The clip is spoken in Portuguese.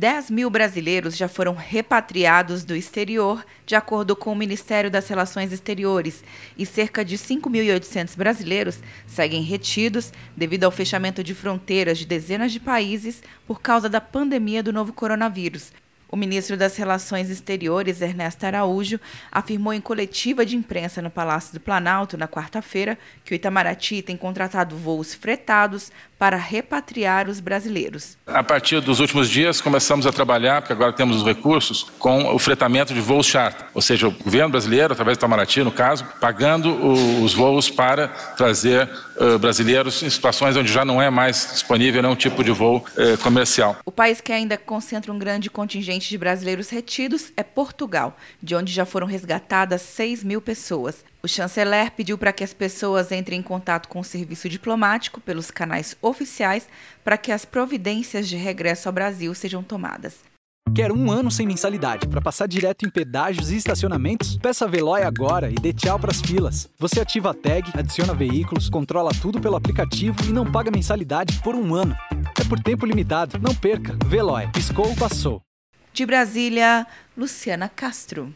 10 mil brasileiros já foram repatriados do exterior, de acordo com o Ministério das Relações Exteriores, e cerca de 5.800 brasileiros seguem retidos devido ao fechamento de fronteiras de dezenas de países por causa da pandemia do novo coronavírus. O ministro das Relações Exteriores, Ernesto Araújo, afirmou em coletiva de imprensa no Palácio do Planalto na quarta-feira que o Itamaraty tem contratado voos fretados para repatriar os brasileiros. A partir dos últimos dias, começamos a trabalhar, porque agora temos os recursos, com o fretamento de voos charter, ou seja, o governo brasileiro, através do Itamaraty, no caso, pagando os voos para trazer uh, brasileiros em situações onde já não é mais disponível nenhum tipo de voo uh, comercial. O país que ainda concentra um grande contingente de brasileiros retidos é Portugal, de onde já foram resgatadas 6 mil pessoas. O chanceler pediu para que as pessoas entrem em contato com o serviço diplomático pelos canais oficiais para que as providências de regresso ao Brasil sejam tomadas. Quer um ano sem mensalidade para passar direto em pedágios e estacionamentos? Peça a Veloy agora e dê tchau para as filas. Você ativa a tag, adiciona veículos, controla tudo pelo aplicativo e não paga mensalidade por um ano. É por tempo limitado. Não perca. Veloy. Piscou, passou. De Brasília, Luciana Castro.